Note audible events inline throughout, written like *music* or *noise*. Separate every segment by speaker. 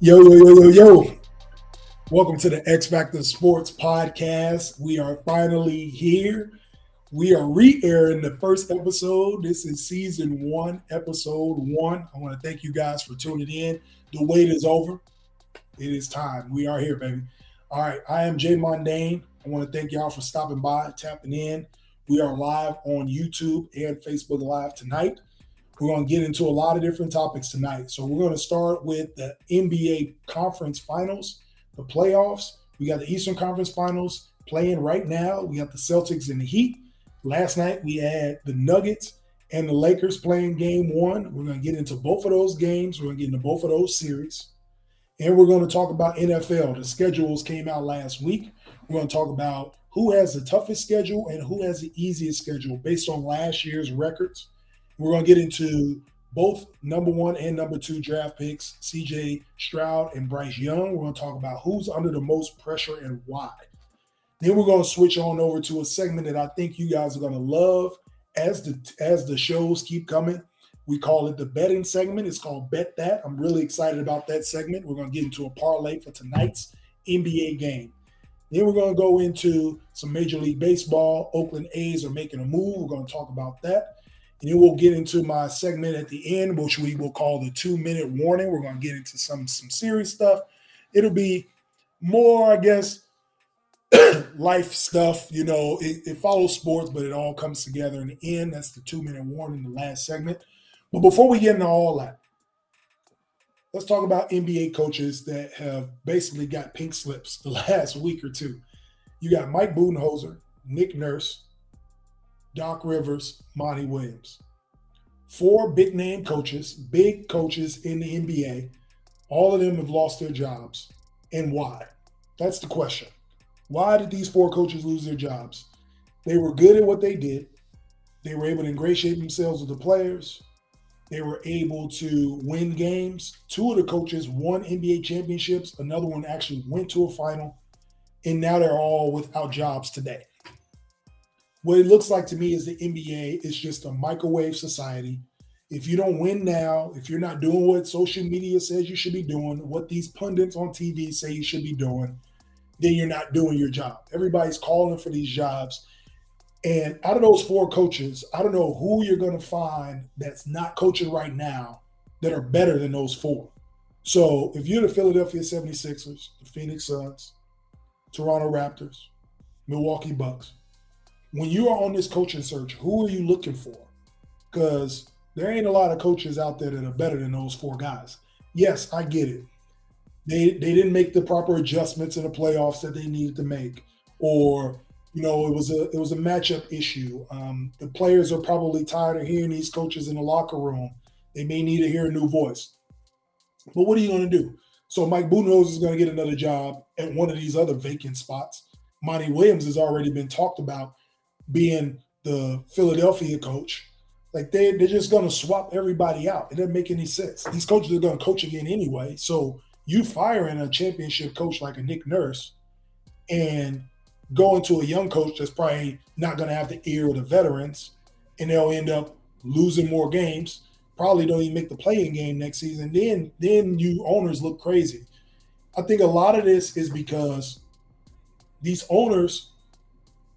Speaker 1: Yo, yo, yo, yo, yo. Welcome to the X Factor Sports Podcast. We are finally here. We are re airing the first episode. This is season one, episode one. I want to thank you guys for tuning in. The wait is over. It is time. We are here, baby. All right. I am Jay Mondane. I want to thank y'all for stopping by, tapping in. We are live on YouTube and Facebook Live tonight. We're going to get into a lot of different topics tonight. So we're going to start with the NBA Conference Finals, the playoffs. We got the Eastern Conference Finals playing right now. We got the Celtics and the Heat. Last night we had the Nuggets and the Lakers playing game one. We're going to get into both of those games. We're going to get into both of those series. And we're going to talk about NFL. The schedules came out last week. We're going to talk about who has the toughest schedule and who has the easiest schedule based on last year's records. We're going to get into both number one and number two draft picks, CJ Stroud and Bryce Young. We're going to talk about who's under the most pressure and why. Then we're going to switch on over to a segment that I think you guys are going to love as the as the shows keep coming. We call it the betting segment. It's called Bet That. I'm really excited about that segment. We're going to get into a parlay for tonight's NBA game. Then we're going to go into some Major League Baseball. Oakland A's are making a move. We're going to talk about that. And then we'll get into my segment at the end, which we will call the two minute warning. We're going to get into some some serious stuff. It'll be more, I guess, *clears throat* life stuff. You know, it, it, follows sports, but it all comes together in the end. That's the two minute warning, the last segment. But before we get into all that, let's talk about NBA coaches that have basically got pink slips the *laughs* last week or two. You got Mike Budenholzer, Nick Nurse, Doc Rivers, Monty Williams. Four big name coaches, big coaches in the NBA. All of them have lost their jobs. And why? That's the question. Why did these four coaches lose their jobs? They were good at what they did. They were able to ingratiate themselves with the players. They were able to win games. Two of the coaches won NBA championships. Another one actually went to a final. And now they're all without jobs today. What it looks like to me is the NBA is just a microwave society. If you don't win now, if you're not doing what social media says you should be doing, what these pundits on TV say you should be doing, then you're not doing your job. Everybody's calling for these jobs. And out of those four coaches, I don't know who you're going to find that's not coaching right now that are better than those four. So if you're the Philadelphia 76ers, the Phoenix Suns, Toronto Raptors, Milwaukee Bucks, when you are on this coaching search, who are you looking for? Because there ain't a lot of coaches out there that are better than those four guys. Yes, I get it. They they didn't make the proper adjustments in the playoffs that they needed to make, or you know, it was a it was a matchup issue. Um, the players are probably tired of hearing these coaches in the locker room. They may need to hear a new voice. But what are you going to do? So Mike Budenholzer is going to get another job at one of these other vacant spots. Monty Williams has already been talked about being the Philadelphia coach. Like they they're just gonna swap everybody out. It doesn't make any sense. These coaches are gonna coach again anyway. So you firing a championship coach like a Nick Nurse and going to a young coach that's probably not gonna have the ear of the veterans, and they'll end up losing more games. Probably don't even make the play-in game next season. Then then you owners look crazy. I think a lot of this is because these owners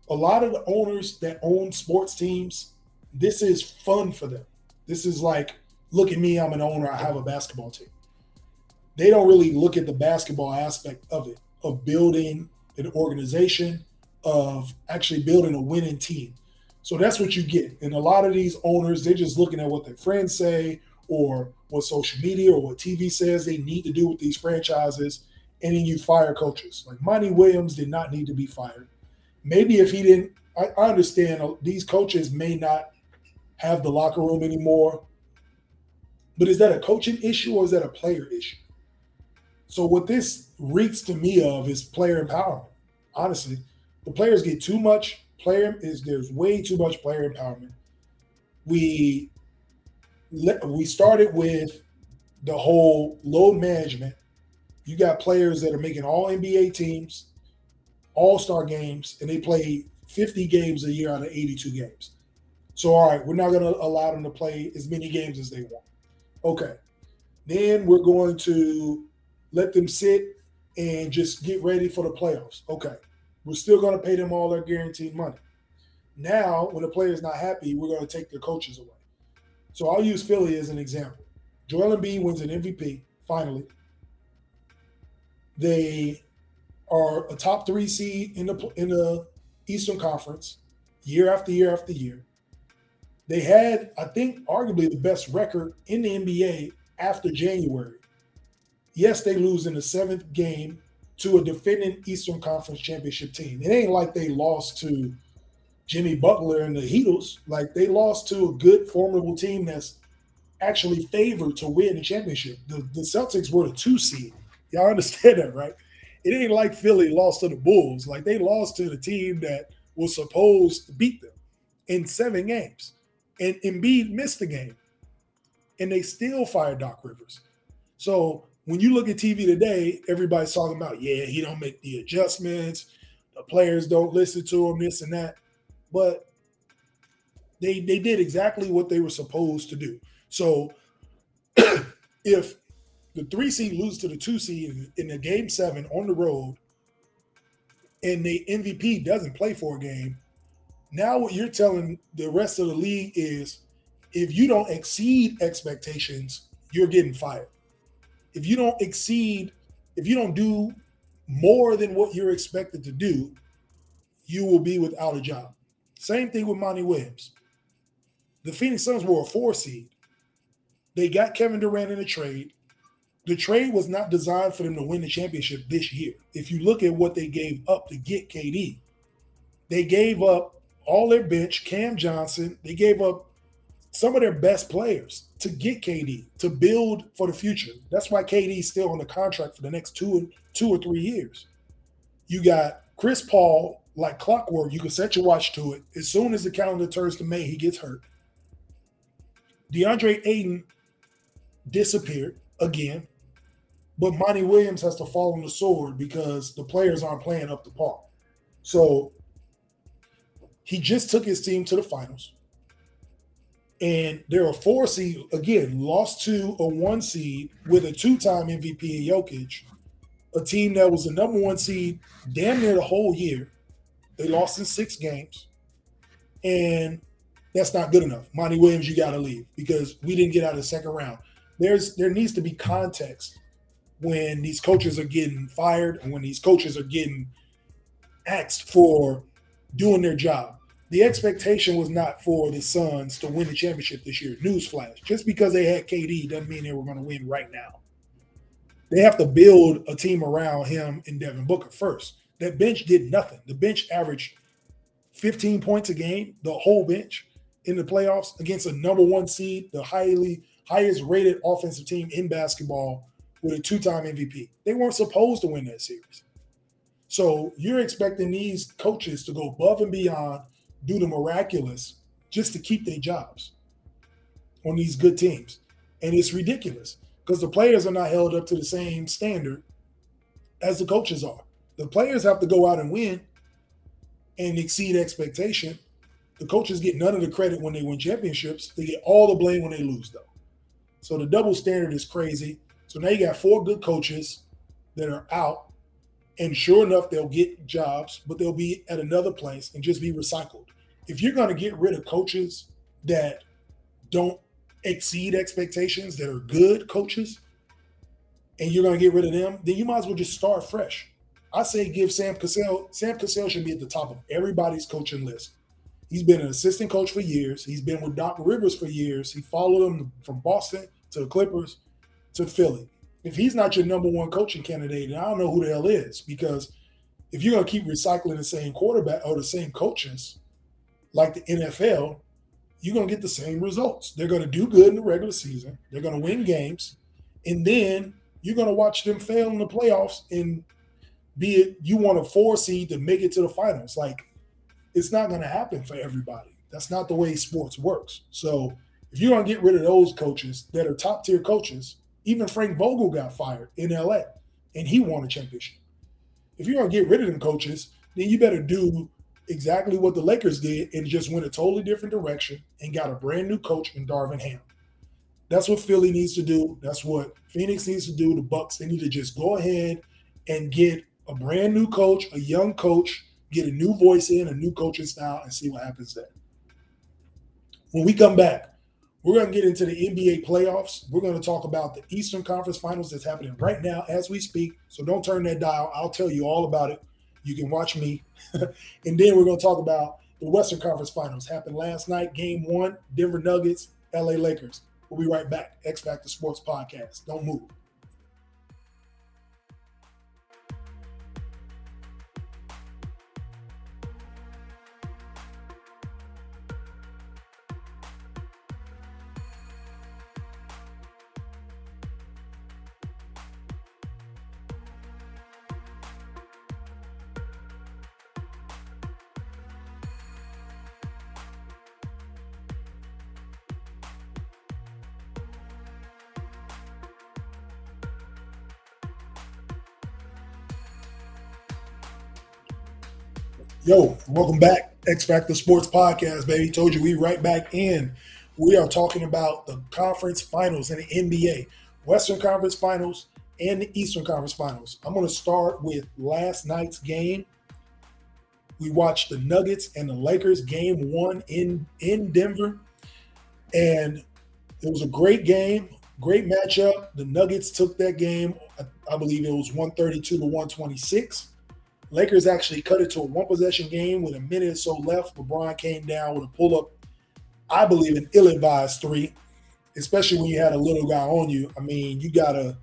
Speaker 1: a lot of the owners that own sports teams, this is fun for them. This is like, look at me, I'm an owner, I have a basketball team. They don't really look at the basketball aspect of it, of building an organization, of actually building a winning team. So that's what you get. And a lot of these owners, they're just looking at what their friends say or what social media or what TV says they need to do with these franchises. And then you fire coaches. Like Monty Williams did not need to be fired maybe if he didn't, I, I understand uh, these coaches may not have the locker room anymore. But is that a coaching issue or is that a player issue? So what this reeks to me of is player empowerment. Honestly, the players get too much player is there's way too much player empowerment. We we started with the whole load management. You got players that are making all NBA teams, all star games, and they play 50 games a year out of 82 games. So, all right, we're not going to allow them to play as many games as they want. Okay. Then we're going to let them sit and just get ready for the playoffs. Okay. We're still going to pay them all their guaranteed money. Now, when the player is not happy, we're going to take their coaches away. So I'll use Philly as an example. Joel Embiid wins an MVP finally. They are a top three seed in the in the Eastern Conference year after year after year. They had, I think, arguably the best record in the NBA after January. Yes, they lose in the seventh game to a defending Eastern Conference championship team. It ain't like they lost to Jimmy Butler and the Heatles. Like they lost to a good, formidable team that's actually favored to win the championship. The, the Celtics were the two seed. Y'all *laughs* understand that, right? It ain't like Philly lost to the Bulls. Like they lost to the team that was supposed to beat them in seven games. And Embiid missed the game. And they still fired Doc Rivers. So when you look at TV today, everybody's talking about, yeah, he don't make the adjustments. The players don't listen to him, this and that. But they they did exactly what they were supposed to do. So *clears throat* if the three seed loses to the two seed in, the game seven on the road, and the MVP doesn't play for a game, now what you're telling the rest of the league is if you don't exceed expectations, you're getting fired. If you don't exceed, if you don't do more than what you're expected to do, you will be without a job. Same thing with Monty Williams. The Phoenix Suns were a four seed. They got Kevin Durant in a trade. The trade was not designed for them to win the championship this year. If you look at what they gave up to get KD, they gave up all their bench, Cam Johnson, they gave up some of their best players to get KD to build for the future. That's why KD is still on the contract for the next two two or three years. You got Chris Paul like clockwork. You can set your watch to it. As soon as the calendar turns to May, he gets hurt. DeAndre Ayton disappeared again, but Monty Williams has to fall on the sword because the players aren't playing up to par. So he just took his team to the finals. And they're a four seed, again, lost to a one seed with a two time MVP in Jokic, a team that was the number one seed damn near the whole year. They lost in six games. And that's not good enough. Monty Williams, you got to leave because we didn't get out of the second round. There's there needs to be context when these coaches are getting fired and when these coaches are getting asked for doing their job. The expectation was not for the Suns to win the championship this year. Newsflash: just because they had KD doesn't mean they were going to win right now. They have to build a team around him and Devin Booker first. That bench did nothing. The bench averaged 15 points a game, the whole bench in the playoffs against a number one seed, the highly highest rated offensive team in basketball with a two-time MVP. They weren't supposed to win that series. So you're expecting these coaches to go above and beyond, do the miraculous just to keep their jobs on these good teams. And it's ridiculous because the players are not held up to the same standard as the coaches are. The players have to go out and win and exceed expectation the coaches get none of the credit when they win championships. They get all the blame when they lose, though. So the double standard is crazy. So now you got four good coaches that are out, and sure enough, they'll get jobs, but they'll be at another place and just be recycled. If you're going to get rid of coaches that don't exceed expectations, that are good coaches, and you're going to get rid of them, then you might as well just start fresh. I say give Sam Cassell. Sam Cassell should be at the top of everybody's coaching list. He's been an assistant coach for years. He's been with Doc Rivers for years. He followed him from Boston to the Clippers to Philly. If he's not your number one coaching candidate, I don't know who the hell is because if you're to keep recycling the same quarterback or the same coaches like the NFL, you're to get the same results. They're to do good in the regular season. They're to win games. And then you're to watch them fail in the playoffs and be it you want a four seed to make it to the finals. Like it's not to happen for everybody. That's not the way sports works. So if you're to get rid of those coaches that are top tier coaches Even Frank Vogel got fired in LA and he won a championship. If you're going to get rid of them coaches, then you better do exactly what the Lakers did and just went a totally different direction and got a brand new coach in Darvin Ham. That's what Philly needs to do. That's what Phoenix needs to do. The Bucks, they need to just go ahead and get a brand new coach, a young coach, get a new voice in, a new coaching style, and see what happens there. When we come back, we're going to get into the NBA playoffs. We're going to talk about the Eastern Conference Finals that's happening right now as we speak. So don't turn that dial. I'll tell you all about it. You can watch me. *laughs* and then we're going to talk about the Western Conference Finals. Happened last night, game one, Denver Nuggets, LA Lakers. We'll be right back. X Factor Sports Podcast. Don't move. Yo, welcome back. X Factor Sports Podcast, baby. Told you we right back in. We are talking about the conference finals in the NBA, Western Conference Finals and the Eastern Conference Finals. I'm going to start with last night's game. We watched the Nuggets and the Lakers game one in in Denver, and it was a great game, great matchup. The Nuggets took that game. I, I believe it was 132 to 126. Lakers actually cut it to a one possession game with a minute or so left. LeBron came down with a pull up, I believe, an ill advised three, especially when you had a little guy on you. I mean, you gotta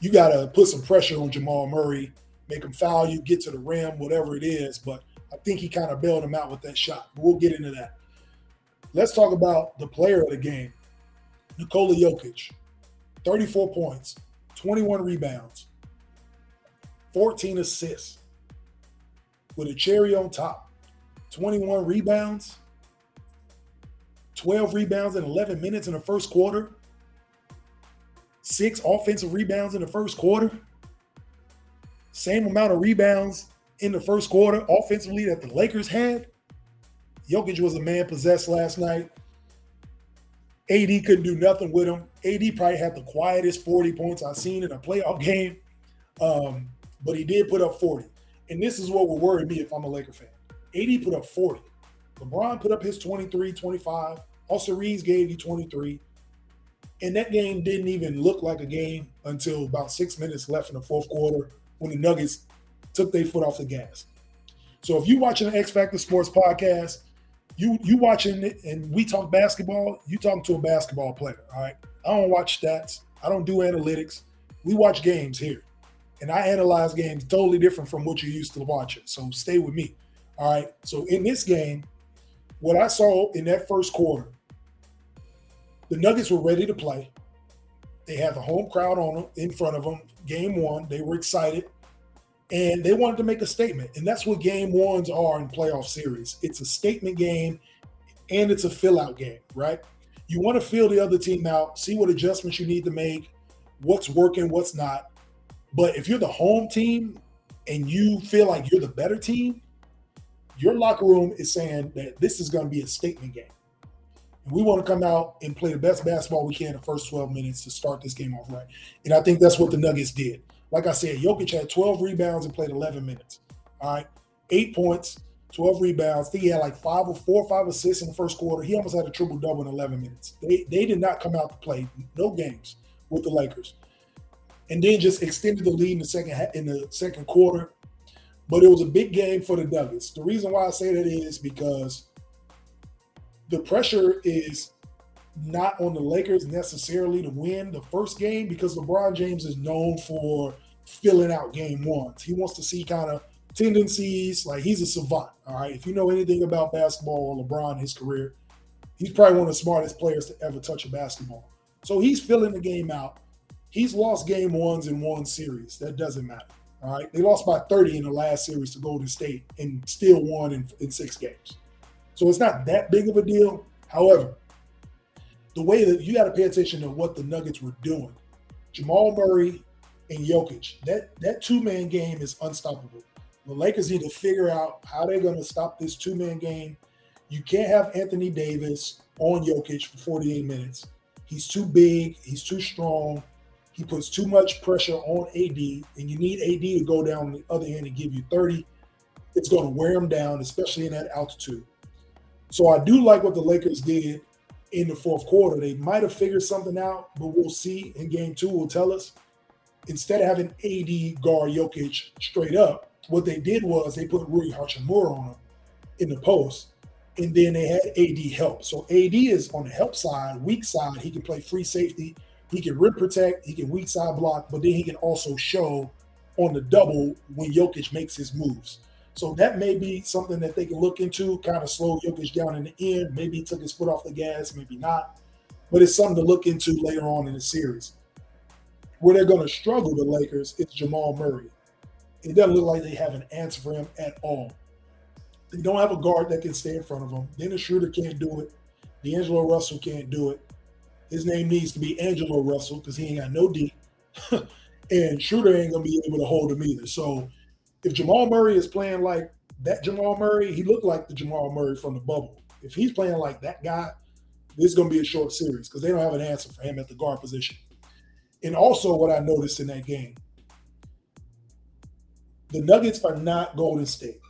Speaker 1: you gotta put some pressure on Jamal Murray, make him foul you, get to the rim, whatever it is. But I think he kind of bailed him out with that shot. We'll get into that. Let's talk about the player of the game, Nikola Jokic. 34 points, 21 rebounds, 14 assists with a cherry on top 21 rebounds, 12 rebounds in 11 minutes in the first quarter, six offensive rebounds in the first quarter, same amount of rebounds in the first quarter offensively that the Lakers had. Jokic was a man possessed last night. AD couldn't do nothing with him. AD probably had the quietest 40 points I've seen in a playoff *laughs* game, um, but he did put up 40. And this is what would worry me if I'm a Laker fan. AD put up 40. LeBron put up his 23, 25. Also, Reaves gave you 23. And that game didn't even look like a game until about six minutes left in the fourth quarter when the Nuggets took their foot off the gas. So if you're watching the X Factor Sports podcast, you you watching it and we talk basketball, you talking to a basketball player. All right. I don't watch stats. I don't do analytics. We watch games here and I analyze games totally different from what you're used to watching. So stay with me. All right. So in this game, what I saw in that first quarter, the Nuggets were ready to play. They had the home crowd on them in front of them. Game one, they were excited, and they wanted to make a statement. And that's what game ones are in playoff series. It's a statement game, and it's a fill out game, right? You want to fill the other team out, see what adjustments you need to make, what's working, what's not, but if you're the home team and you feel like you're the better team, your locker room is saying that this is going to be a statement game. And we want to come out and play the best basketball we can in the first 12 minutes to start this game off right. And I think that's what the Nuggets did. Like I said, Jokic had 12 rebounds and played 11 minutes. All right. Eight points, 12 rebounds. I think he had like five or four or five assists in the first quarter. He almost had a triple double in 11 minutes. They, they did not come out to play no games with the Lakers and then just extended the lead in the second in the second quarter. But it was a big game for the Nuggets. The reason why I say that is because the pressure is not on the Lakers necessarily to win the first game because LeBron James is known for filling out game ones. He wants to see kind of tendencies. Like he's a savant. All right. If you know anything about basketball or LeBron, his career, he's probably one of the smartest players to ever touch a basketball. So he's filling the game out. He's lost game ones in one series. That doesn't matter. All right. They lost by 30 in the last series to Golden State and still won in, in six games. So it's not that big of a deal. However, the way that you got to pay attention to what the Nuggets were doing. Jamal Murray and Jokic. That that two man game is unstoppable. The Lakers need to figure out how they're going to stop this two man game. You can't have Anthony Davis on Jokic for 48 minutes. He's too big. He's too strong. He puts too much pressure on AD, and you need AD to go down the other end and give you 30. It's going to wear him down, especially in that altitude. So I do like what the Lakers did in the fourth quarter. They might have figured something out, but we'll see. In game two, will tell us. Instead of having AD guard Jokic straight up, what they did was they put Rui Hachimura on him in the post, and then they had AD help. So AD is on the help side, weak side. He can play free safety he can rim protect, he can weak side block, but then he can also show on the double when Jokic makes his moves. So that may be something that they can look into, kind of slow Jokic down in the end. Maybe he took his foot off the gas, maybe not. But it's something to look into later on in the series. Where they're going to struggle, the Lakers, it's Jamal Murray. It doesn't look like they have an answer for him at all. They don't have a guard that can stay in front of him. Dennis Schroeder can't do it. D'Angelo Russell can't do it. His name needs to be Angelo Russell because he ain't got no D. *laughs* and Schroeder ain't gonna be able to hold him either. So if Jamal Murray is playing like that Jamal Murray, he looked like the Jamal Murray from the bubble. If he's playing like that guy, this is gonna be a short series because they don't have an answer for him at the guard position. And also what I noticed in that game, the Nuggets are not Golden State.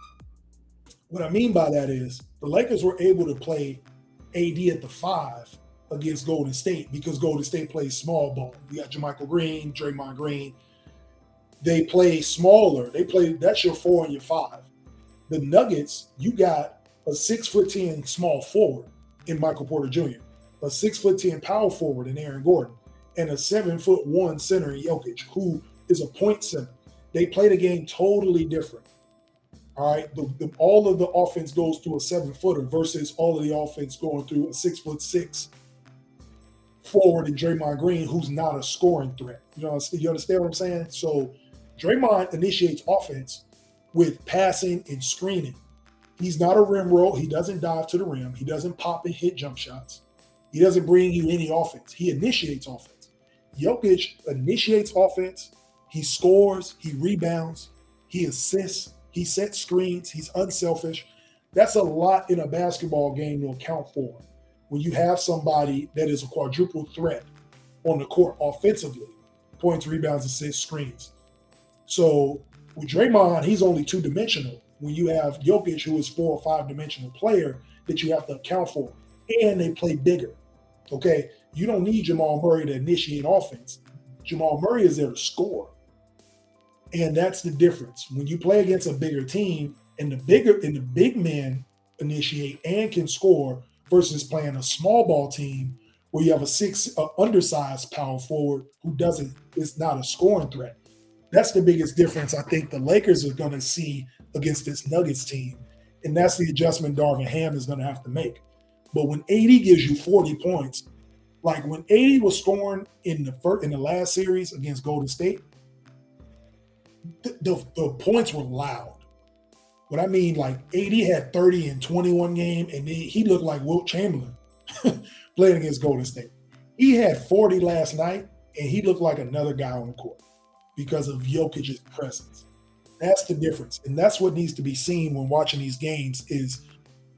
Speaker 1: What I mean by that is the Lakers were able to play AD at the five against Golden State because Golden State plays small ball. You got JaMychal Green, Draymond Green. They play smaller. They play that's your four and your five. The Nuggets, you got a six foot ten small forward in Michael Porter Jr., a six foot ten power forward in Aaron Gordon, and a seven foot one center in Jokic, who is a point center. They play the game totally different. All right, the, the, all of the offense goes through a seven footer versus all of the offense going through a six foot six forward in Draymond Green, who's not a scoring threat. You know, you understand what I'm saying? So Draymond initiates offense with passing and screening. He's not a rim roll. He doesn't dive to the rim. He doesn't pop and hit jump shots. He doesn't bring you any offense. He initiates offense. Jokic initiates offense. He scores. He rebounds. He assists. He sets screens. He's unselfish. That's a lot in a basketball game to account for when you have somebody that is a quadruple threat on the court offensively, points, rebounds, assists, screens. So with Draymond, he's only two dimensional. When you have Jokic, who is four or five dimensional player that you have to account for, and they play bigger. Okay, you don't need Jamal Murray to initiate offense. Jamal Murray is there to score, and that's the difference. When you play against a bigger team, and the bigger and the big men initiate and can score, versus playing a small ball team where you have a six uh, undersized power forward who doesn't is not a scoring threat. That's the biggest difference I think the Lakers are going to see against this Nuggets team, and that's the adjustment Darvin Ham is going to have to make. But when AD gives you 40 points, like when AD was scoring in the first in the last series against Golden State, the, the, the points were loud. What I mean, like AD had 30 in 21 game, and he, he looked like Wilt Chamberlain *laughs* playing against Golden State. He had 40 last night, and he looked like another guy on the court because of Jokic's presence. That's the difference, and that's what needs to be seen when watching these games. Is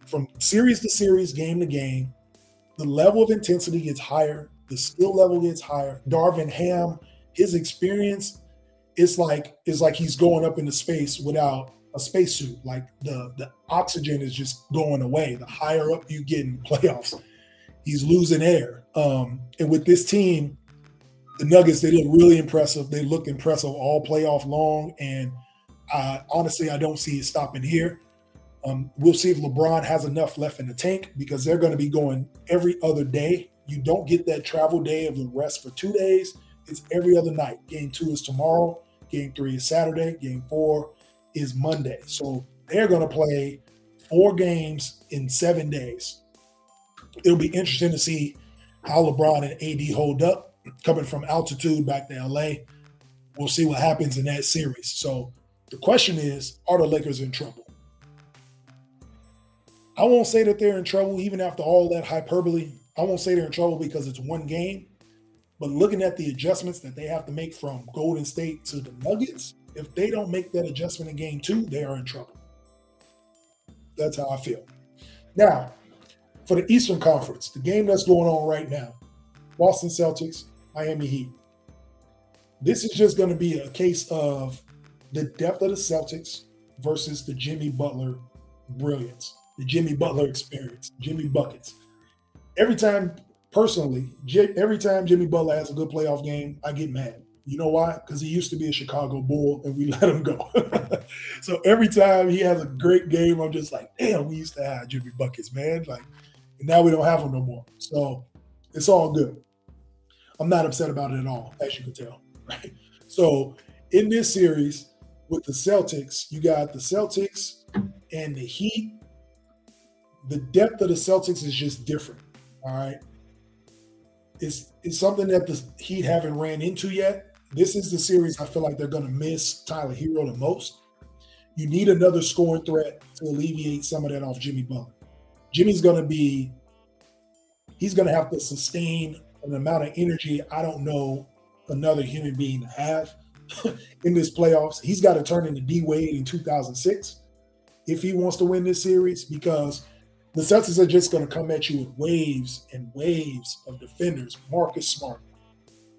Speaker 1: from series to series, game to game, the level of intensity gets higher, the skill level gets higher. Darvin Ham, his experience, it's like it's like he's going up into space without a spacesuit. Like the the oxygen is just going away. The higher up you get in *laughs* playoffs, he's losing air. Um, and with this team, the Nuggets they look really impressive. They look impressive all playoff long, and uh, honestly, I don't see it stopping here. Um, we'll see if LeBron has enough left in the tank because they're going to be going every other day. You don't get that travel day of the rest for two days. It's every other night. Game two is tomorrow. Game three is Saturday. Game four is Monday. So they're going to play four games in seven days. It'll be interesting to see how LeBron and AD hold up coming from altitude back to LA. We'll see what happens in that series. So the question is are the Lakers in trouble? I won't say that they're in trouble even after all that hyperbole. I won't say they're in trouble because it's one game. But looking at the adjustments that they have to make from Golden State to the Nuggets, if they don't make that adjustment in game two, they are in trouble. That's how I feel. Now, for the Eastern Conference, the game that's going on right now, Boston Celtics, Miami Heat. This is just going to be a case of the depth of the Celtics versus the Jimmy Butler brilliance, the Jimmy Butler experience, Jimmy Buckets. Every time, personally, every time Jimmy Butler has a good playoff game, I get mad. You know why? Because he used to be a Chicago Bull and we *laughs* let him go. *laughs* so every time he has a great game, I'm just like, damn, we used to have Jimmy Buckets, man. Like, and now we don't have him no more. So it's all good. I'm not upset about it at all, as you can tell. *laughs* Right. So in this series with the Celtics, you got the Celtics and the Heat. The depth of the Celtics is just different. All right. It's it's something that the Heat haven't ran into yet. This is the series I feel like they're gonna miss Tyler Herro the most. You need another scoring threat to alleviate some of that off Jimmy Butler. Jimmy's gonna be he's gonna have to sustain an amount of energy I don't know another human being to have *laughs* in this playoffs. He's got to turn into D Wade in 2006 if he wants to win this series because the Celtics are just going to come at you with waves and waves of defenders. Marcus Smart,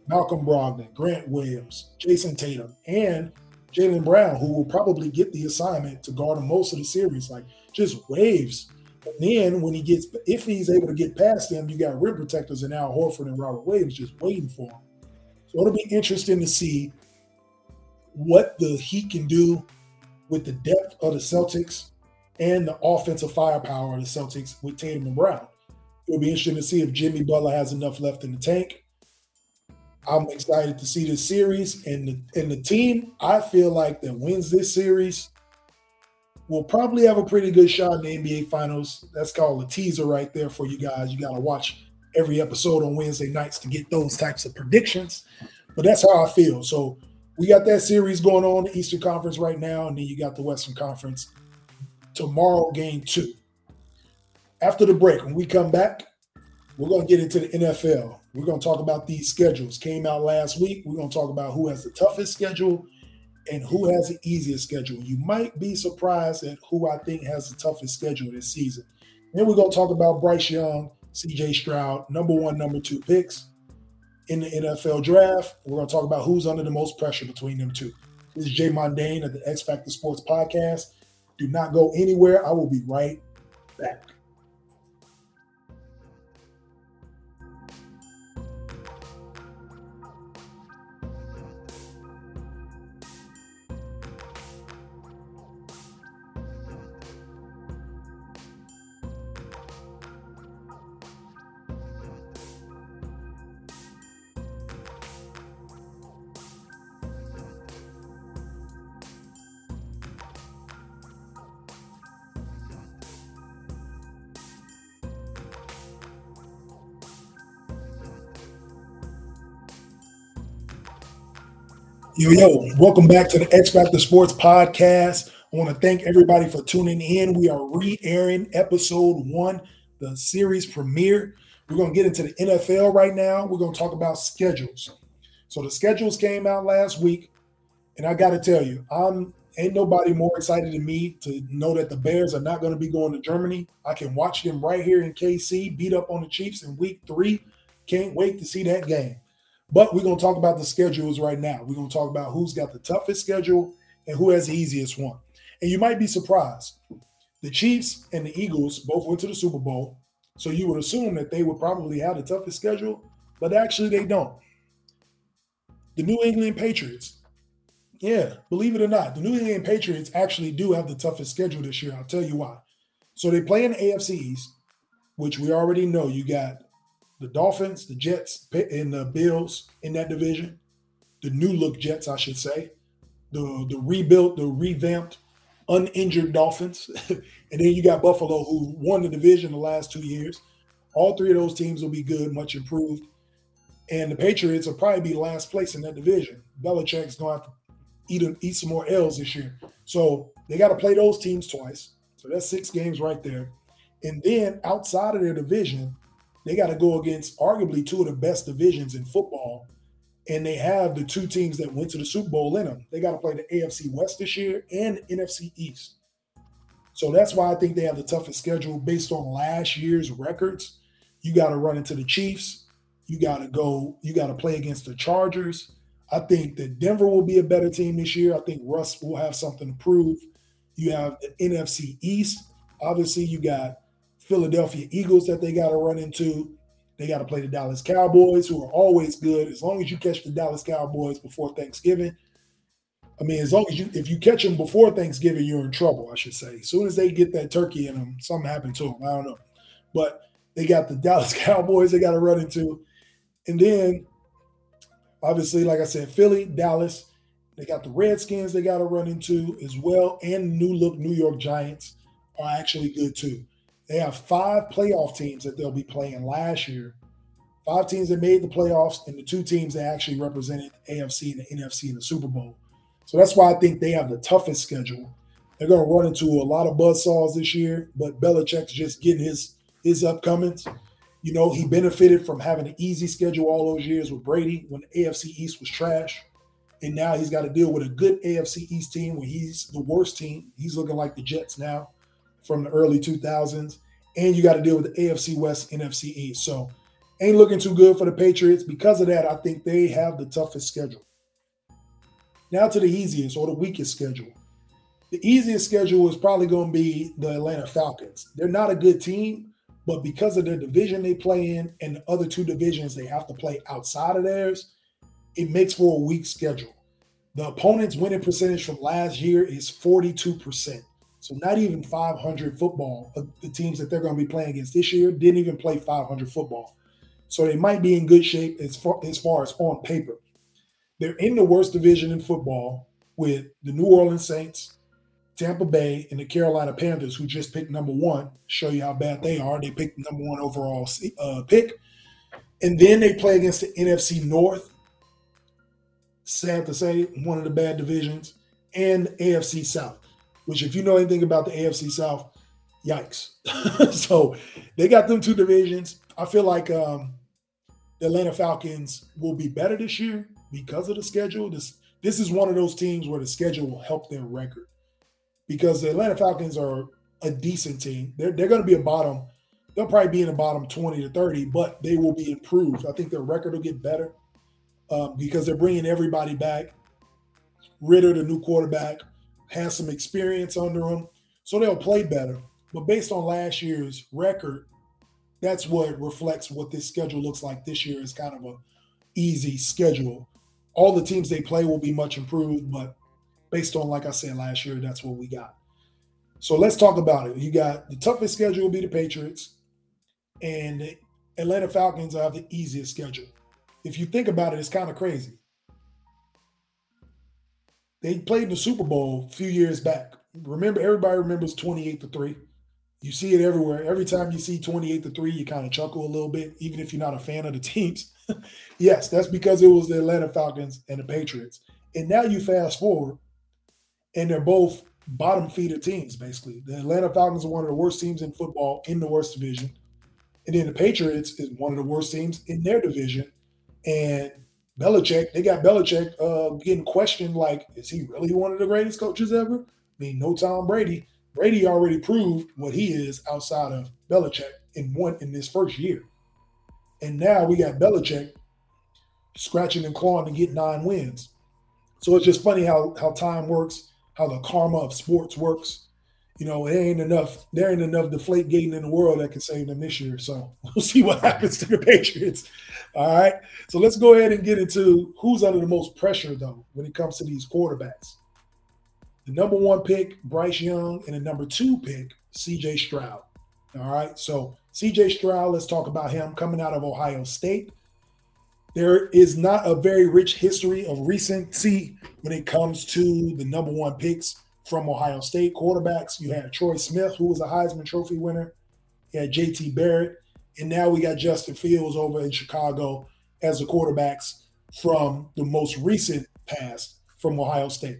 Speaker 1: Malcolm Brogdon, Grant Williams, Jayson Tatum, and Jaylen Brown, who will probably get the assignment to guard him most of the series. Like just waves and then when he gets, if he's able to get past them, you got rim protectors and Al Horford and Robert Williams just waiting for him. So it'll be interesting to see what the Heat can do with the depth of the Celtics and the offensive firepower of the Celtics with Tatum and Brown. It'll be interesting to see if Jimmy Butler has enough left in the tank. I'm excited to see this series and the and the team. I feel like that wins this series we'll probably have a pretty good shot in the NBA Finals. That's called a teaser right there for you guys. You got to watch every episode on Wednesday nights to get those types of predictions. But that's how I feel. So we got that series going on, the Eastern Conference right now, and then you got the Western Conference tomorrow, game two. After the break, when we come back, we're going to get into the NFL. We're going to talk about these schedules. Came out last week. We're going to talk about who has the toughest schedule and who has the easiest schedule. You might be surprised at who I think has the toughest schedule this season. Then we're going to talk about Bryce Young, CJ Stroud, number one, number two picks in the NFL draft. We're going to talk about who's under the most pressure between them two. This is Jay Mondane of the X Factor Sports Podcast. Do not go anywhere. I will be right back. Yo, yo, welcome back to the X Factor Sports Podcast. I want to thank everybody for tuning in. We are re airing episode one, the series premiere. We're going to get into the NFL right now. We're going to talk about schedules. So the schedules came out last week, and I got to tell you, I'm ain't nobody more excited than me to know that the Bears are not going to be going to Germany. I can watch them right here in KC beat up on the Chiefs in week three. Can't wait to see that game. But we're going to talk about the schedules right now. We're going to talk about who's got the toughest schedule and who has the easiest one. And you might be surprised. The Chiefs and the Eagles both went to the Super Bowl. So you would assume that they would probably have the toughest schedule, but actually they don't. The New England Patriots. Yeah, believe it or not, the New England Patriots actually do have the toughest schedule this year. I'll tell you why. So they play in the AFC East, which we already know you got the Dolphins, the Jets, and the Bills in that division. The new look Jets, I should say. The the rebuilt, the revamped, uninjured Dolphins, *laughs* and then you got Buffalo, who won the division the last two years. All three of those teams will be good, much improved. And the Patriots will probably be last place in that division. Belichick's to have to eat, eat some more L's this year. So they got to play those teams twice. So that's six games right there. And then outside of their division, they got to go against arguably two of the best divisions in football. And they have the two teams that went to the Super Bowl in them. They got to play the AFC West this year and NFC East. So that's why I think they have the toughest schedule based on last year's records. You got to run into the Chiefs. You got to go, you got to play against the Chargers. I think that Denver will be a better team this year. I think Russ will have something to prove. You have the NFC East. Obviously, you got Philadelphia Eagles that they got to run into. They got to play the Dallas Cowboys, who are always good. As long as you catch the Dallas Cowboys before Thanksgiving, I mean, as long as you, if you catch them before Thanksgiving, you're in trouble. I should say. As soon as they get that turkey in them, something happened to them. I don't know, but they got the *laughs* Dallas Cowboys they got to run into, and then obviously, like I said, Philly, Dallas. They got the Redskins they got to run into as well, and new look New York Giants are actually good too. They have five playoff teams that they'll be playing last year. Five teams that made the playoffs, and the two teams that actually represented AFC and the NFC in the Super Bowl. So that's why I think they have the toughest schedule. They're going to run into a lot of buzzsaws this year, but Belichick's just getting his his upcomings. You know, he benefited from having an easy schedule all those years with Brady when the AFC East was trash. And now he's got to deal with a good AFC East team when he's the worst team. He's looking like the Jets now from the early 2000s. And you got to deal with the AFC West, NFC East. So ain't looking too good for the Patriots. Because of that, I think they have the toughest schedule. Now to the easiest or the weakest schedule. The easiest schedule is probably going to be the Atlanta Falcons. They're not a good team, but because of the division they play in and the other two divisions they have to play outside of theirs, it makes for a weak schedule. The opponent's winning percentage from last year is 42%. So not even 500 football. The teams that they're going to be playing against this year didn't even play 500 football. So they might be in good shape as far as, far as on paper. They're in the worst division in football with the New Orleans Saints, Tampa Bay, and the Carolina Panthers, who just picked number one. Show you how bad they are. They picked number one overall uh, pick. And then they play against the NFC North. Sad to say, one of the bad divisions, and AFC South which if you know anything about the AFC South, yikes. *laughs* so they got them two divisions. I feel like um, the Atlanta Falcons will be better this year because of the schedule. This this is one of those teams where the schedule will help their record because the Atlanta Falcons are a decent team. They're they're going to be a bottom. They'll probably be in the bottom 20 to 30, but they will be improved. I think their record will get better um, because they're bringing everybody back. Ridder, the new quarterback, has some experience under him, so they'll play better. But based on last year's record, that's what reflects what this schedule looks like this year is kind of a easy schedule. All the teams they play will be much improved, but based on like I said last year, that's what we got. So let's talk about it. You got the toughest schedule will be the Patriots, and Atlanta Falcons have the easiest schedule. If you think about it, it's kind of crazy. They played in the Super Bowl a few years back. Remember, everybody remembers 28 to 3. You see it everywhere. Every time you see 28 to 3, you kind of chuckle a little bit, even if you're not a fan of the *laughs* teams. *laughs* yes, that's because it was the Atlanta Falcons and the Patriots. And now you fast forward, and they're both bottom feeder teams, basically. The Atlanta Falcons are one of the worst teams in football in the worst division. And then the Patriots is one of the worst teams in their division. And Belichick, they got Belichick uh, getting questioned like, is he really one of the greatest coaches ever? I mean, no Tom Brady. Brady already proved what he is outside of Belichick in one in this first year. And now we got Belichick scratching and clawing to get nine wins. So it's just funny how how time works, how the karma of sports works you know, it ain't enough. There ain't enough deflate gating in the world that can save them this year. So *laughs* we'll see what happens to the Patriots. All right. So let's go ahead and get into who's under the most pressure, though, when it comes to these quarterbacks. The number one pick, Bryce Young, and the number two pick, CJ Stroud. All right. So CJ Stroud, let's talk about him coming out of Ohio State. There is not a very rich history of recency when it comes to the number one picks from Ohio State quarterbacks. You had Troy Smith, who was a Heisman Trophy winner. You had JT Barrett. And now we got Justin Fields over in Chicago as the quarterbacks from the most recent past from Ohio State.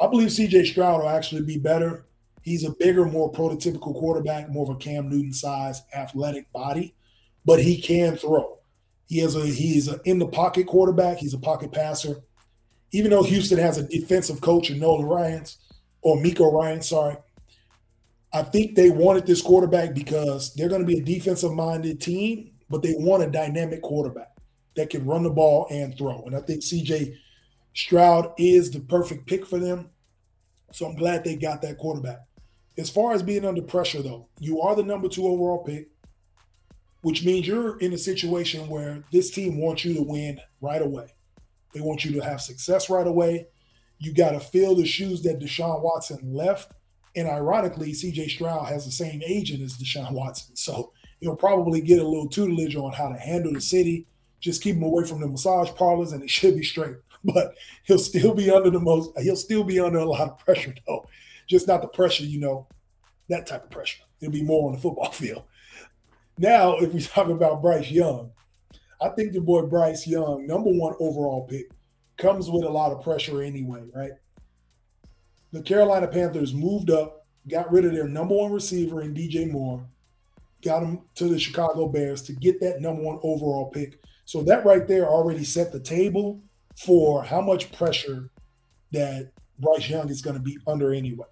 Speaker 1: I believe CJ Stroud will actually be better. He's a bigger, more prototypical quarterback, more of a Cam Newton size athletic body. but he can throw. He has a he's an in the pocket quarterback. He's a pocket passer. Even though Houston has a defensive coach in Nolan Ryans or Miko Ryan, sorry, I think they wanted this quarterback because they're going to be a defensive minded team, but they want a dynamic quarterback that can run the ball and throw. And I think CJ Stroud is the perfect pick for them. So I'm glad they got that quarterback. As far as being under pressure, though, you are the number two overall pick, which means you're in a situation where this team wants you to win right away. They want you to have success right away. You got to fill the shoes that Deshaun Watson left and ironically, CJ Stroud has the same agent as Deshaun Watson. So he'll probably get a little tutelage on how to handle the city. Just keep him away from the massage parlors and it should be straight. *laughs* But he'll still be under the most, he'll still be under a lot of pressure though. Just not the pressure, you know, that type of pressure. It'll be more on the football *laughs* field. Now, if we talk about Bryce Young, I think the boy Bryce Young, number one overall pick, comes with a lot of pressure anyway, right? The Carolina Panthers moved up, got rid of their number one receiver in DJ Moore, got him to the Chicago Bears to get that number one overall pick. So that right there already set the table for how much pressure that Bryce Young is going to be under anyway.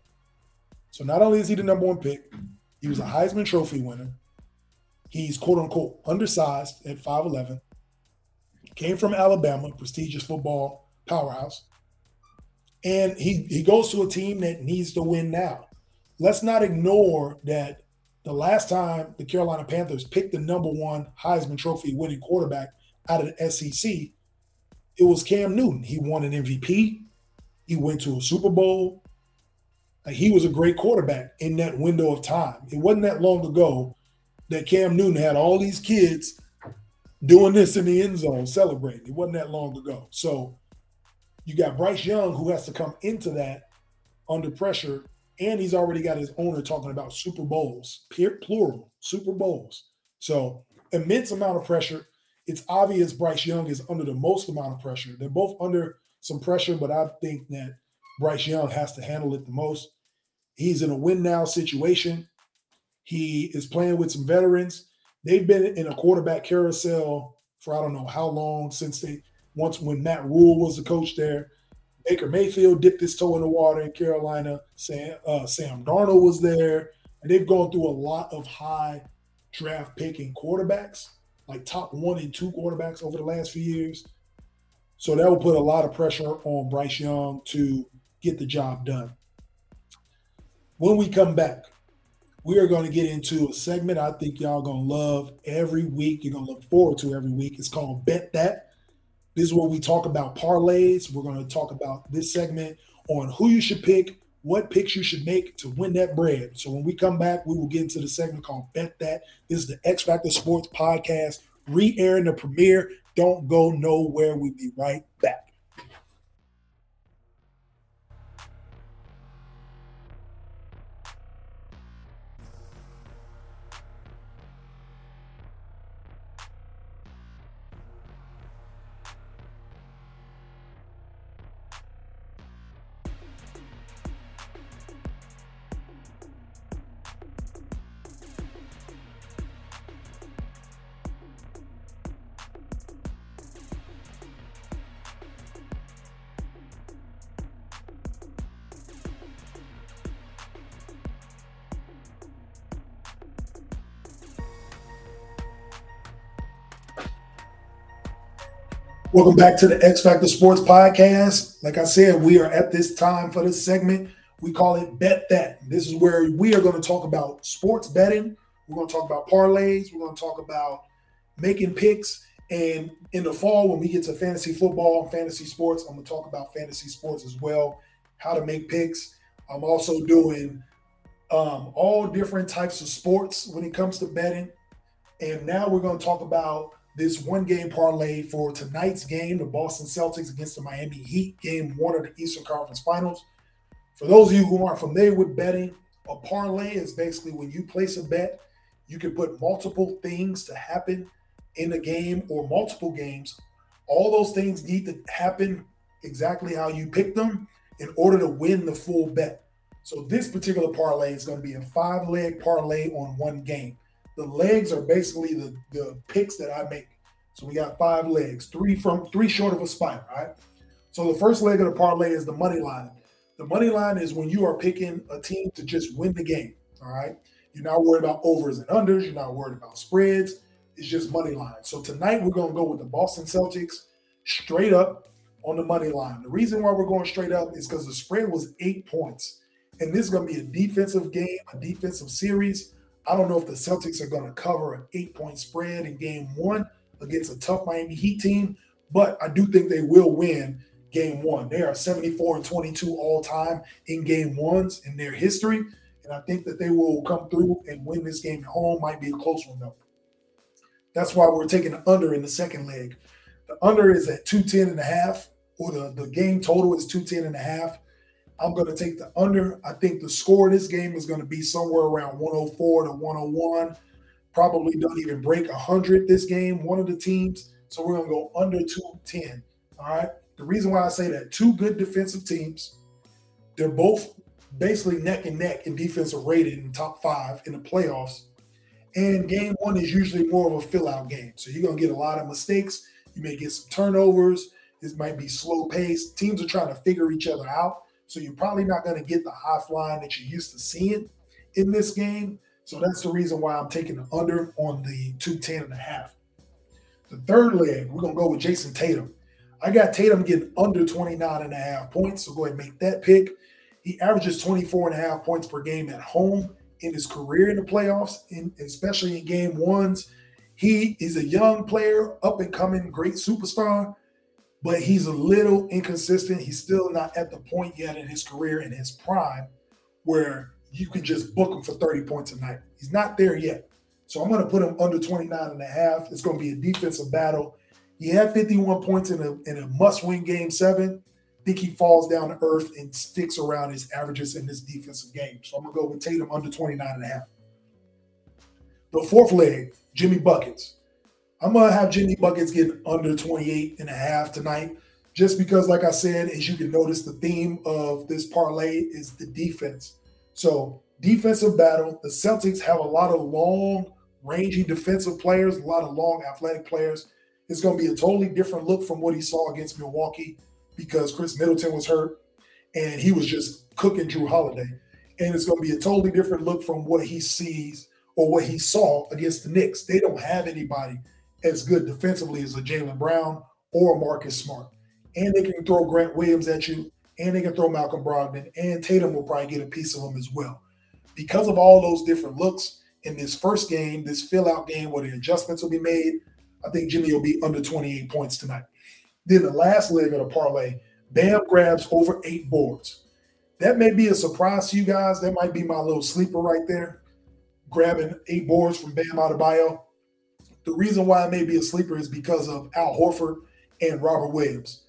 Speaker 1: So not only is he the number one pick, he was a Heisman Trophy winner. He's quote unquote undersized at 5'11. Came from Alabama, prestigious football powerhouse. And he, he goes to a team that needs to win now. Let's not ignore that the last time the Carolina Panthers picked the number one Heisman Trophy winning quarterback out of the SEC, it was Cam Newton. He won an MVP. He went to a Super Bowl. he was a great quarterback in that window of time. It wasn't that long ago that Cam Newton had all these kids doing this in the end zone celebrating. It wasn't that long ago. So you got Bryce Young who has to come into that under pressure, and he's already got his owner talking about Super Bowls, plural, Super Bowls. So immense amount of pressure. It's obvious Bryce Young is under the most amount of pressure. They're both under some pressure, but I think that Bryce Young has to handle it the most. He's in a win now situation. He is playing with some veterans. They've been in a quarterback carousel for I don't know how long since they once when Matt Rhule was the coach there. Baker Mayfield dipped his toe in the water in Carolina. Sam, uh, Sam Darnold was there. And they've gone through a lot of high draft picking quarterbacks, like top one and two quarterbacks over the last few years. So that will put a lot of pressure on Bryce Young to get the job done. When we come back, we are going to get into a segment I think y'all going to love every week. You're going to look forward to every week. It's called Bet That. This is where we talk about parlays. We're going to talk about this segment on who you should pick, what picks you should make to win that bread. So when we come back, we will get into the segment called Bet That. This is the X Factor Sports Podcast, re airing the premiere. Don't go nowhere. We'll be right back. Welcome back to the X Factor Sports Podcast. Like I said, we are at this time for this segment. We call it Bet That. This is where we are going to talk about sports betting. We're going to talk about parlays. We're going to talk about making picks. And in the fall, when we get to fantasy football and fantasy sports, I'm going to talk about fantasy sports as well, how to make picks. I'm also doing um, all different types of sports when it comes to betting. And now we're going to talk about this one game parlay for tonight's game, the Boston Celtics against the Miami Heat, game one of the Eastern Conference Finals. For those of you who aren't familiar with betting, a parlay is basically when you place a bet, you can put multiple things to happen in a game or multiple games. All those things need to happen exactly how you pick them in order to win the full bet. So this particular parlay is going to be a five leg parlay on one game. The legs are basically the, the picks that I make. So we got five legs, three from three short of a spot, right? So the first leg of the parlay is the money line. The money line is when you are picking a team to just win the game. All right. You're not worried about overs and unders. You're not worried about spreads. It's just money line. So tonight we're going to go with the Boston Celtics straight up on the money line. The reason why we're going straight up is because the spread was eight points. And this is going to be a defensive game, a defensive series. I don't know if the Celtics are going to cover an eight point spread in game one against a tough Miami Heat team, but I do think they will win game one. They are 74 and 22 all time in game ones in their history. And I think that they will come through and win this game at home. Might be a close one, though. That's why we're taking the under in the second leg. The under is at 210 and a half, or the, the game total is 210 and a half. I'm going to take the under. I think the score of this game is going to be somewhere around 104 to 101. Probably don't even break 100 this game, one of the teams. So we're going to go under 210. All right. The reason why I say that two good defensive teams, they're both basically neck and neck in defensive rated in top five in the playoffs. And game one is usually more of a fill out game. So you're going to get a lot of mistakes. You may get some turnovers. This might be slow pace. Teams are trying to figure each other out. So you're probably not going to get the high flying that you're used to seeing in this game. So that's the reason why I'm taking the under on the 210 and a half. The third leg, we're going to go with Jayson Tatum. I got Tatum getting under 29 and a half points. So go ahead and make that pick. He averages 24 and a half points per game at home in his career in the playoffs, in, especially in game ones. He is a young player, up and coming, great superstar, but he's a little inconsistent. He's still not at the point yet in his career, in his prime, where you can just book him for 30 points a night. He's not there yet. So I'm going to put him under 29 and a half. It's going to be a defensive battle. He had 51 points in a, in a must win game seven think he falls down to earth and sticks around his averages in this defensive game. So I'm going to go with Tatum under 29 and a half. The fourth leg, Jimmy Buckets. I'm going to have Jimmy Buckets getting under 28 and a half tonight just because, like I said, as you can notice, the theme of this parlay is the defense. So, defensive battle. The Celtics have a lot of long, rangy defensive players, a lot of long, athletic players. It's going to be a totally different look from what he saw against Milwaukee because Khris Middleton was hurt and he was just cooking Jrue Holiday. And it's going to be a totally different look from what he sees or what he saw against the Knicks. They don't have anybody as good defensively as a Jaylen Brown or a Marcus Smart. And they can throw Grant Williams at you, and they can throw Malcolm Brogdon, and Tatum will probably get a piece of them as well. Because of all those different looks in this first game, this fill out game where the adjustments will be made, I think Jimmy will be under 28 points tonight. Then the last leg of the parlay, Bam grabs over eight boards. That may be a surprise to you guys. That might be my little sleeper right there, grabbing eight boards from Bam Adebayo. The reason why it may be a sleeper is because of Al Horford and Robert Williams.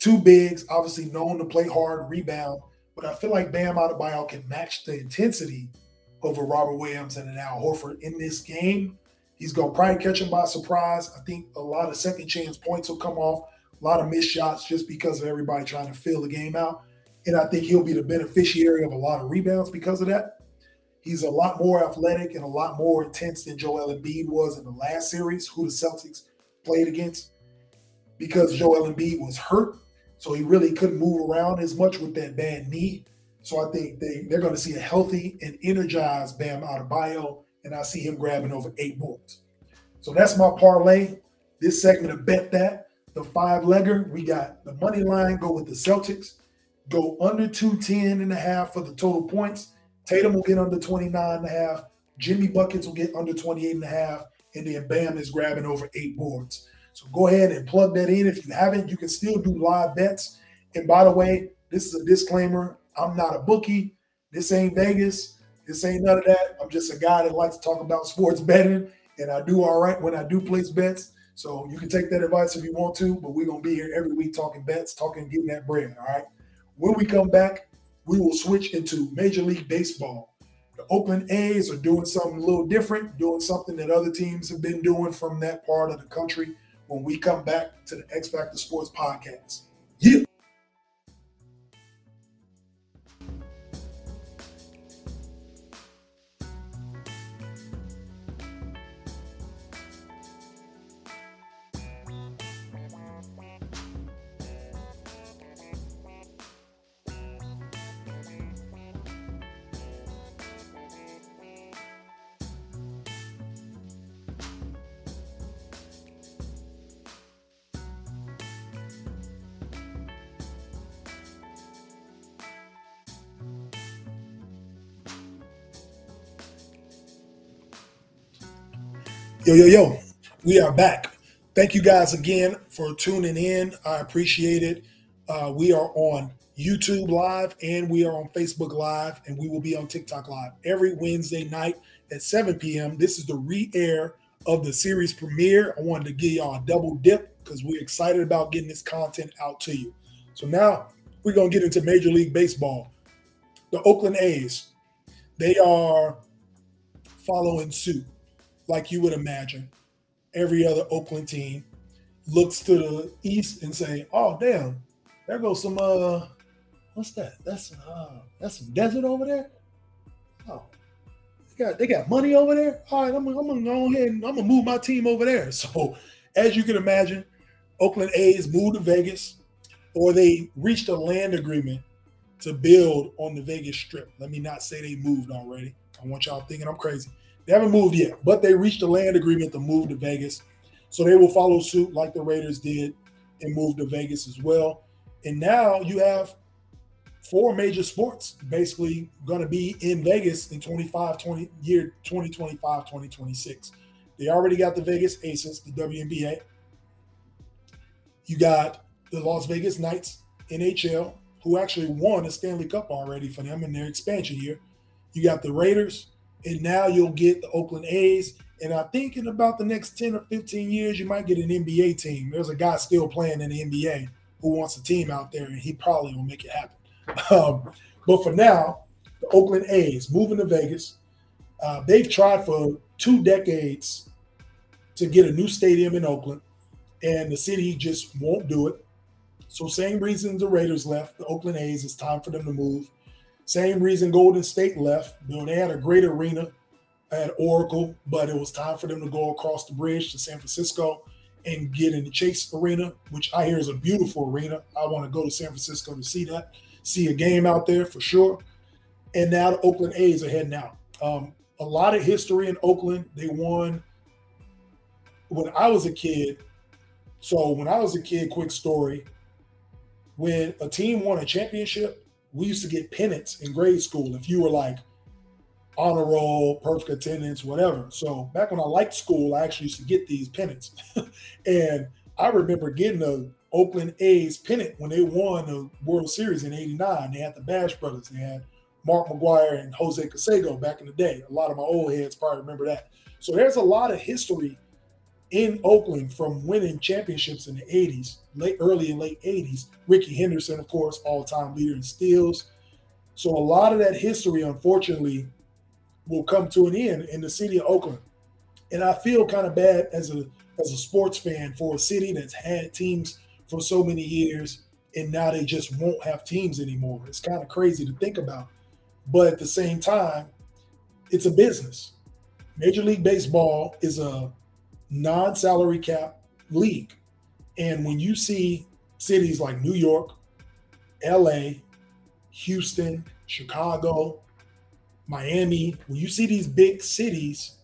Speaker 1: Two bigs, obviously known to play hard, rebound, but I feel like Bam Adebayo can match the intensity of a Robert Williams and an Al Horford in this game. He's going to probably catch him by surprise. I think a lot of second chance points will come off a lot of missed shots just because of everybody trying to fill the game out. And I think he'll be the beneficiary of a lot of rebounds because of that. He's a lot more athletic and a lot more intense than Joel Embiid was in the last series, who the Celtics played against, because Joel Embiid was hurt. So he really couldn't move around as much with that bad knee. So I think they, they're going to see a healthy and energized Bam Adebayo, and I see him grabbing over eight boards. So that's my parlay. This segment of Bet That the five legger, we got the money line, go with the Celtics, go under 210 and a half for the total points. Tatum will get under 29 and a half. Jimmy Buckets will get under 28 and a half. And then Bam is grabbing over eight boards. So go ahead and plug that in. If you haven't, you can still do live bets. And by the way, this is a disclaimer. I'm not a bookie. This ain't Vegas. This ain't none of that. I'm just a guy that likes to talk about sports betting. And I do all right when I do place bets. So you can take that advice if you want to, but we're gonna be here every week talking bets, talking getting that bread. All right. When we come back, we will switch into Major League Baseball. The Oakland A's are doing something a little different, doing something that other teams have been doing from that part of the country. When we come back to the X Factor Sports Podcast. Yeah. Yo, yo, yo, we are back. Thank you guys again for tuning in. I appreciate it. Uh, we are on YouTube Live and we are on Facebook Live, and we will be on TikTok Live every Wednesday night at 7 p.m. This is the re air of the series premiere. I wanted to give y'all a double dip because we're excited about getting this content out to you. So now we're going to get into Major League Baseball. The Oakland A's, they are following suit like you would imagine. Every other Oakland team looks to the east and say, "Oh, damn, there goes some uh, what's that? That's uh, that's some desert over there. Oh, they got they got money over there. All right, I'm, I'm gonna go ahead and I'm gonna move my team over there. *laughs* So, as you can imagine, Oakland A's moved to Vegas, or they reached a land agreement to build on the Vegas Strip. Let me not say they moved already. I want y'all thinking I'm crazy. They haven't moved yet, but they reached a land agreement to move to Vegas. So they will follow suit like the Raiders did and move to Vegas as well. And now you have four major sports basically going to be in Vegas in 25 20 year 2025 2026. They already got the Vegas Aces, the WNBA. You got the Las Vegas Knights NHL who actually won a Stanley Cup already for them in their expansion year. You got the Raiders, and now you'll get the Oakland A's. And I think in about the next 10 or 15 years, you might get an NBA team. There's a guy still playing in the NBA who wants a team out there, and he probably will make it happen. *laughs* Um, but for now, the Oakland A's moving to Vegas. Uh, they've tried for two decades to get a new stadium in Oakland, and the city just won't do it. So, same reason the Raiders left, the Oakland A's, it's time for them to move. Same reason Golden State left. You know, they had a great arena at Oracle, but it was time for them to go across the bridge to San Francisco and get in the Chase Arena, which I hear is a beautiful arena. I want to go to San Francisco to see that, see a game out there for sure. And now the Oakland A's are heading out. Um, a lot of history in Oakland. They won when I was a kid. So when I was a kid, quick story. When a team won a championship, we used to get pennants in grade school if you were like honor roll, perfect attendance, whatever. So back when I liked school, I actually used to get these pennants. *laughs* and I remember getting a Oakland A's pennant when they won the World Series in 89. They had the Bash brothers. They had Mark McGwire and Jose Canseco back in the day. A lot of my old heads probably remember that. So there's a lot of history in Oakland from winning championships in the 80s, late early and late 80s. Rickey Henderson, of course, all-time leader in steals. So a lot of that history, unfortunately, will come to an end in the city of Oakland. And I feel kind of bad as a as a sports fan for a city that's had teams for so many years and now they just won't have teams anymore. It's kind of crazy to think about. But at the same time, it's a business. Major League Baseball is a non-salary cap league. And when you see cities like New York, LA, Houston, Chicago, Miami, when you see these big cities,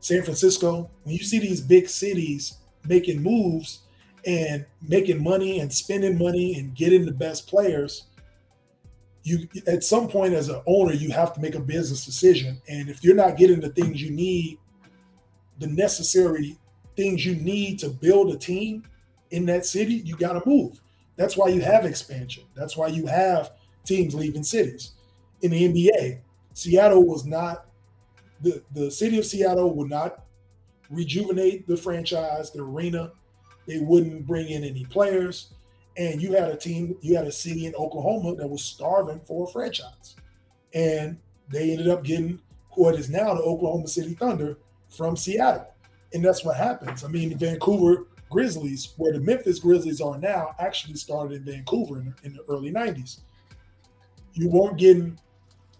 Speaker 1: San Francisco, when you see these big cities making moves and making money and spending money and getting the best players, you at some point as an owner, you have to make a business decision. And if you're not getting the things you need the necessary things you need to build a team in that city, you got to move. That's why you have expansion. That's why you have teams leaving cities. In the NBA, Seattle was not the the city of Seattle would not rejuvenate the franchise, the arena. They wouldn't bring in any players, and you had a team, you had a city in Oklahoma that was starving for a franchise, and they ended up getting what is now the Oklahoma City Thunder from Seattle. And that's what happens. I mean, the Vancouver Grizzlies, where the Memphis Grizzlies are now, actually started in Vancouver in, in the early 90s. You weren't getting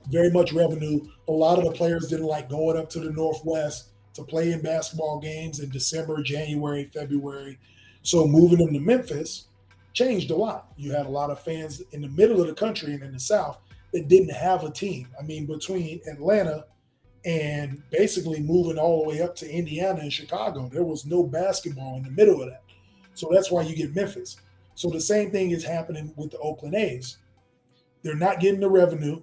Speaker 1: very much revenue. A lot of the players didn't like going up to the Northwest to play in basketball games in December, January, February. So moving them to Memphis changed a lot. You had a lot of fans in the middle of the country and in the South that didn't have a team. I mean, between Atlanta and basically moving all the way up to Indiana and Chicago. There was no basketball in the middle of that. So that's why you get Memphis. So the same thing is happening with the Oakland A's. They're not getting the revenue.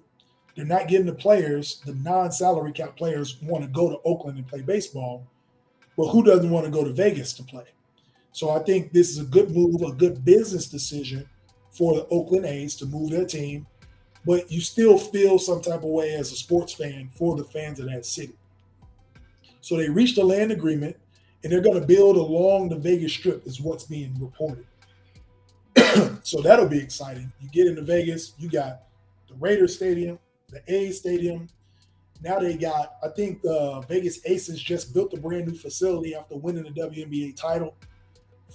Speaker 1: They're not getting the players. The non-salary cap players want to go to Oakland and play baseball. But who doesn't want to go to Vegas to play? So I think this is a good move, a good business decision for the Oakland A's to move their team. But you still feel some type of way as a sports fan for the fans of that city. So they reached a land agreement and they're going to build along the Vegas Strip, is what's being reported. *clears throat* so that'll be exciting. You get into Vegas, you got the Raiders Stadium, the A Stadium. Now they got, I think the Vegas Aces just built a brand new facility after winning the WNBA title.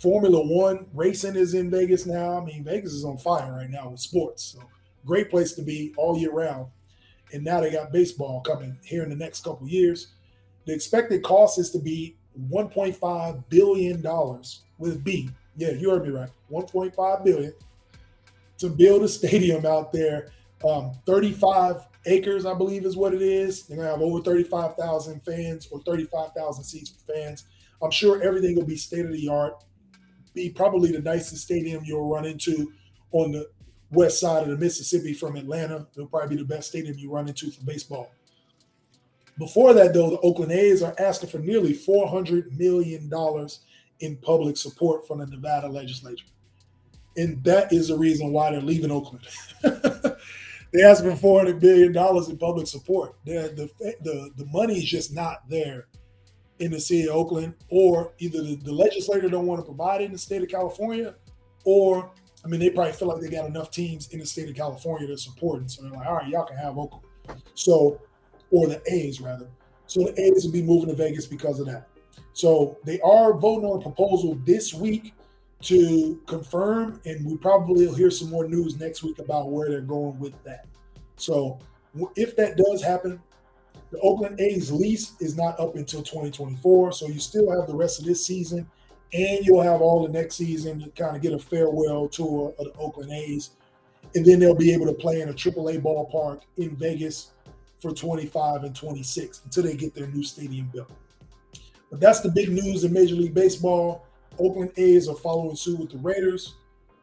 Speaker 1: Formula One racing is in Vegas now. I mean, Vegas is on fire right now with sports. So great place to be all year round. And now they got baseball coming here in the next couple years. The expected cost is to be 1.5 billion dollars with B. Yeah, you heard me right. 1.5 billion to build a stadium out there. Um, 35 acres, I believe, is what it is. They're gonna have over 35,000 fans or 35,000 seats for fans. I'm sure everything will be state of the art. Be probably the nicest stadium you'll run into on the west side of the Mississippi from Atlanta. It'll probably be the best stadium you run into for baseball. Before that, though, the Oakland A's are asking for nearly $400 million in public support from the Nevada legislature. And that is the reason why they're leaving Oakland. *laughs* they asked for $400 billion in public support. the, the, the money is just not there in the city of Oakland, or either the, the legislator don't want to provide it in the state of California, or I mean, they probably feel like they got enough teams in the state of California to support it. So they're like, all right, y'all can have Oakland. So or the A's rather. So the A's will be moving to Vegas because of that. So they are voting on a proposal this week to confirm, and we probably will hear some more news next week about where they're going with that. So if that does happen, the Oakland A's lease is not up until 2024. So you still have the rest of this season, and you'll have all the next season to kind of get a farewell tour of the Oakland A's. And then they'll be able to play in a AAA ballpark in Vegas for 25 and 26 until they get their new stadium built. But that's the big news in Major League Baseball. Oakland A's are following suit with the Raiders,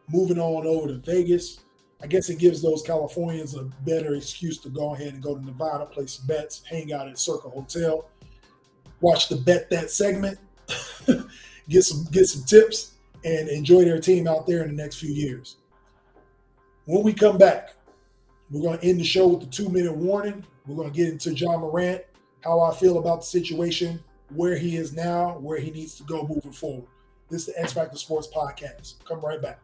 Speaker 1: moving on over to Vegas. I guess it gives those Californians a better excuse to go ahead and go to Nevada, play some bets, hang out at Circa Hotel, watch the bet that segment, *laughs* get some get some tips, and enjoy their team out there in the next few years. When we come back, we're going to end the show with the two minute warning. We're going to get into Ja Morant, how I feel about the situation, where he is now, where he needs to go moving forward. This is the X Factor Sports Podcast. Come right back.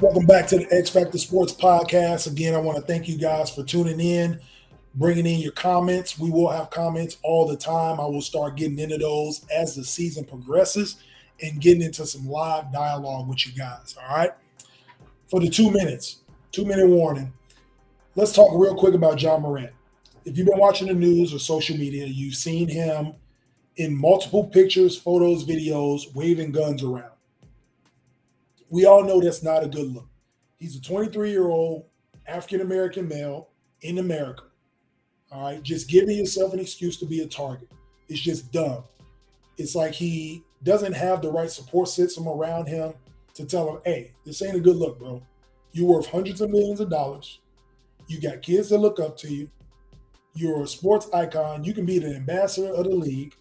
Speaker 1: Welcome back to the X Factor Sports Podcast. Again, I want to thank you guys for tuning in, bringing in your comments. We will have comments all the time. I will start getting into those as the season progresses and getting into some live dialogue with you guys. All right. For the two minutes, two minute warning, let's talk real quick about Ja Morant. If you've been watching the news or social media, you've seen him in multiple pictures, photos, videos, waving guns around. We all know that's not a good look. He's a 23 year old African American male in America. All right, just giving yourself an excuse to be a target. It's just dumb. It's like he doesn't have the right support system around him to tell him, hey, this ain't a good look, bro. You're worth hundreds of millions of dollars. You got kids that look up to you. You're a sports icon. You can be the ambassador of the league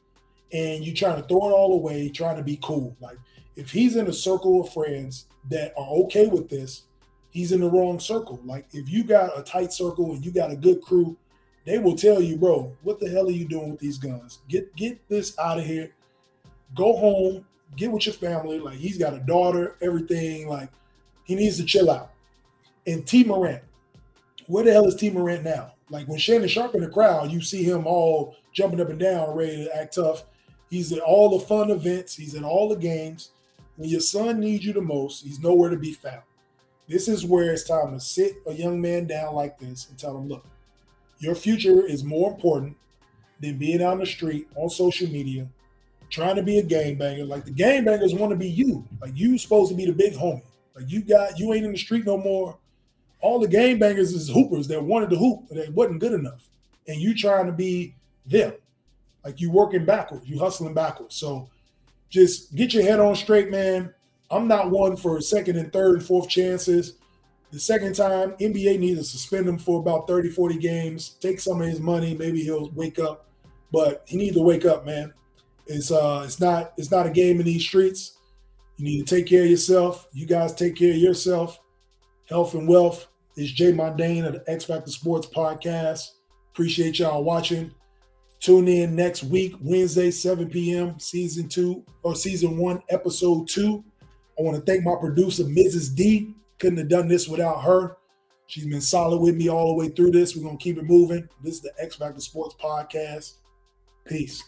Speaker 1: and you're trying to throw it all away, trying to be cool. Like if he's in a circle of friends that are okay with this, he's in the wrong circle. Like if you got a tight circle and you got a good crew, they will tell you, bro, what the hell are you doing with these guns? Get get this out of here. Go home, get with your family. Like he's got a daughter, everything. Like he needs to chill out. And Tee Morant, where the hell is Tee Morant now? Like when Shannon Sharpe in the crowd, you see him all jumping up and down, ready to act tough He's at all the fun events. He's at all the games. When your son needs you the most, he's nowhere to be found. This is where it's time to sit a young man down like this and tell him, look, your future is more important than being on the street on social media trying to be a game banger. Like the game bangers want to be you. Like you supposed to be the big homie. Like you got you ain't in the street no more. All the game bangers is hoopers that wanted to hoop, but they wasn't good enough. And you trying to be them. Like you working backwards, you hustling backwards. So just get your head on straight, man. I'm not one for second and third and fourth chances. The second time, NBA needs to suspend him for about 30, 40 games, take some of his money. Maybe he'll wake up. But he needs to wake up, man. It's uh it's not it's not a game in these streets. You need to take care of yourself. You guys take care of yourself. Health and wealth. It's Jay Mondane of the X Factor Sports Podcast. Appreciate y'all watching. Tune in next week, Wednesday, 7 p.m., season two or season one, episode two. I want to thank my producer, Mrs. D. Couldn't have done this without her. She's been solid with me all the way through this. We're going to keep it moving. This is the X Factor Sports Podcast. Peace.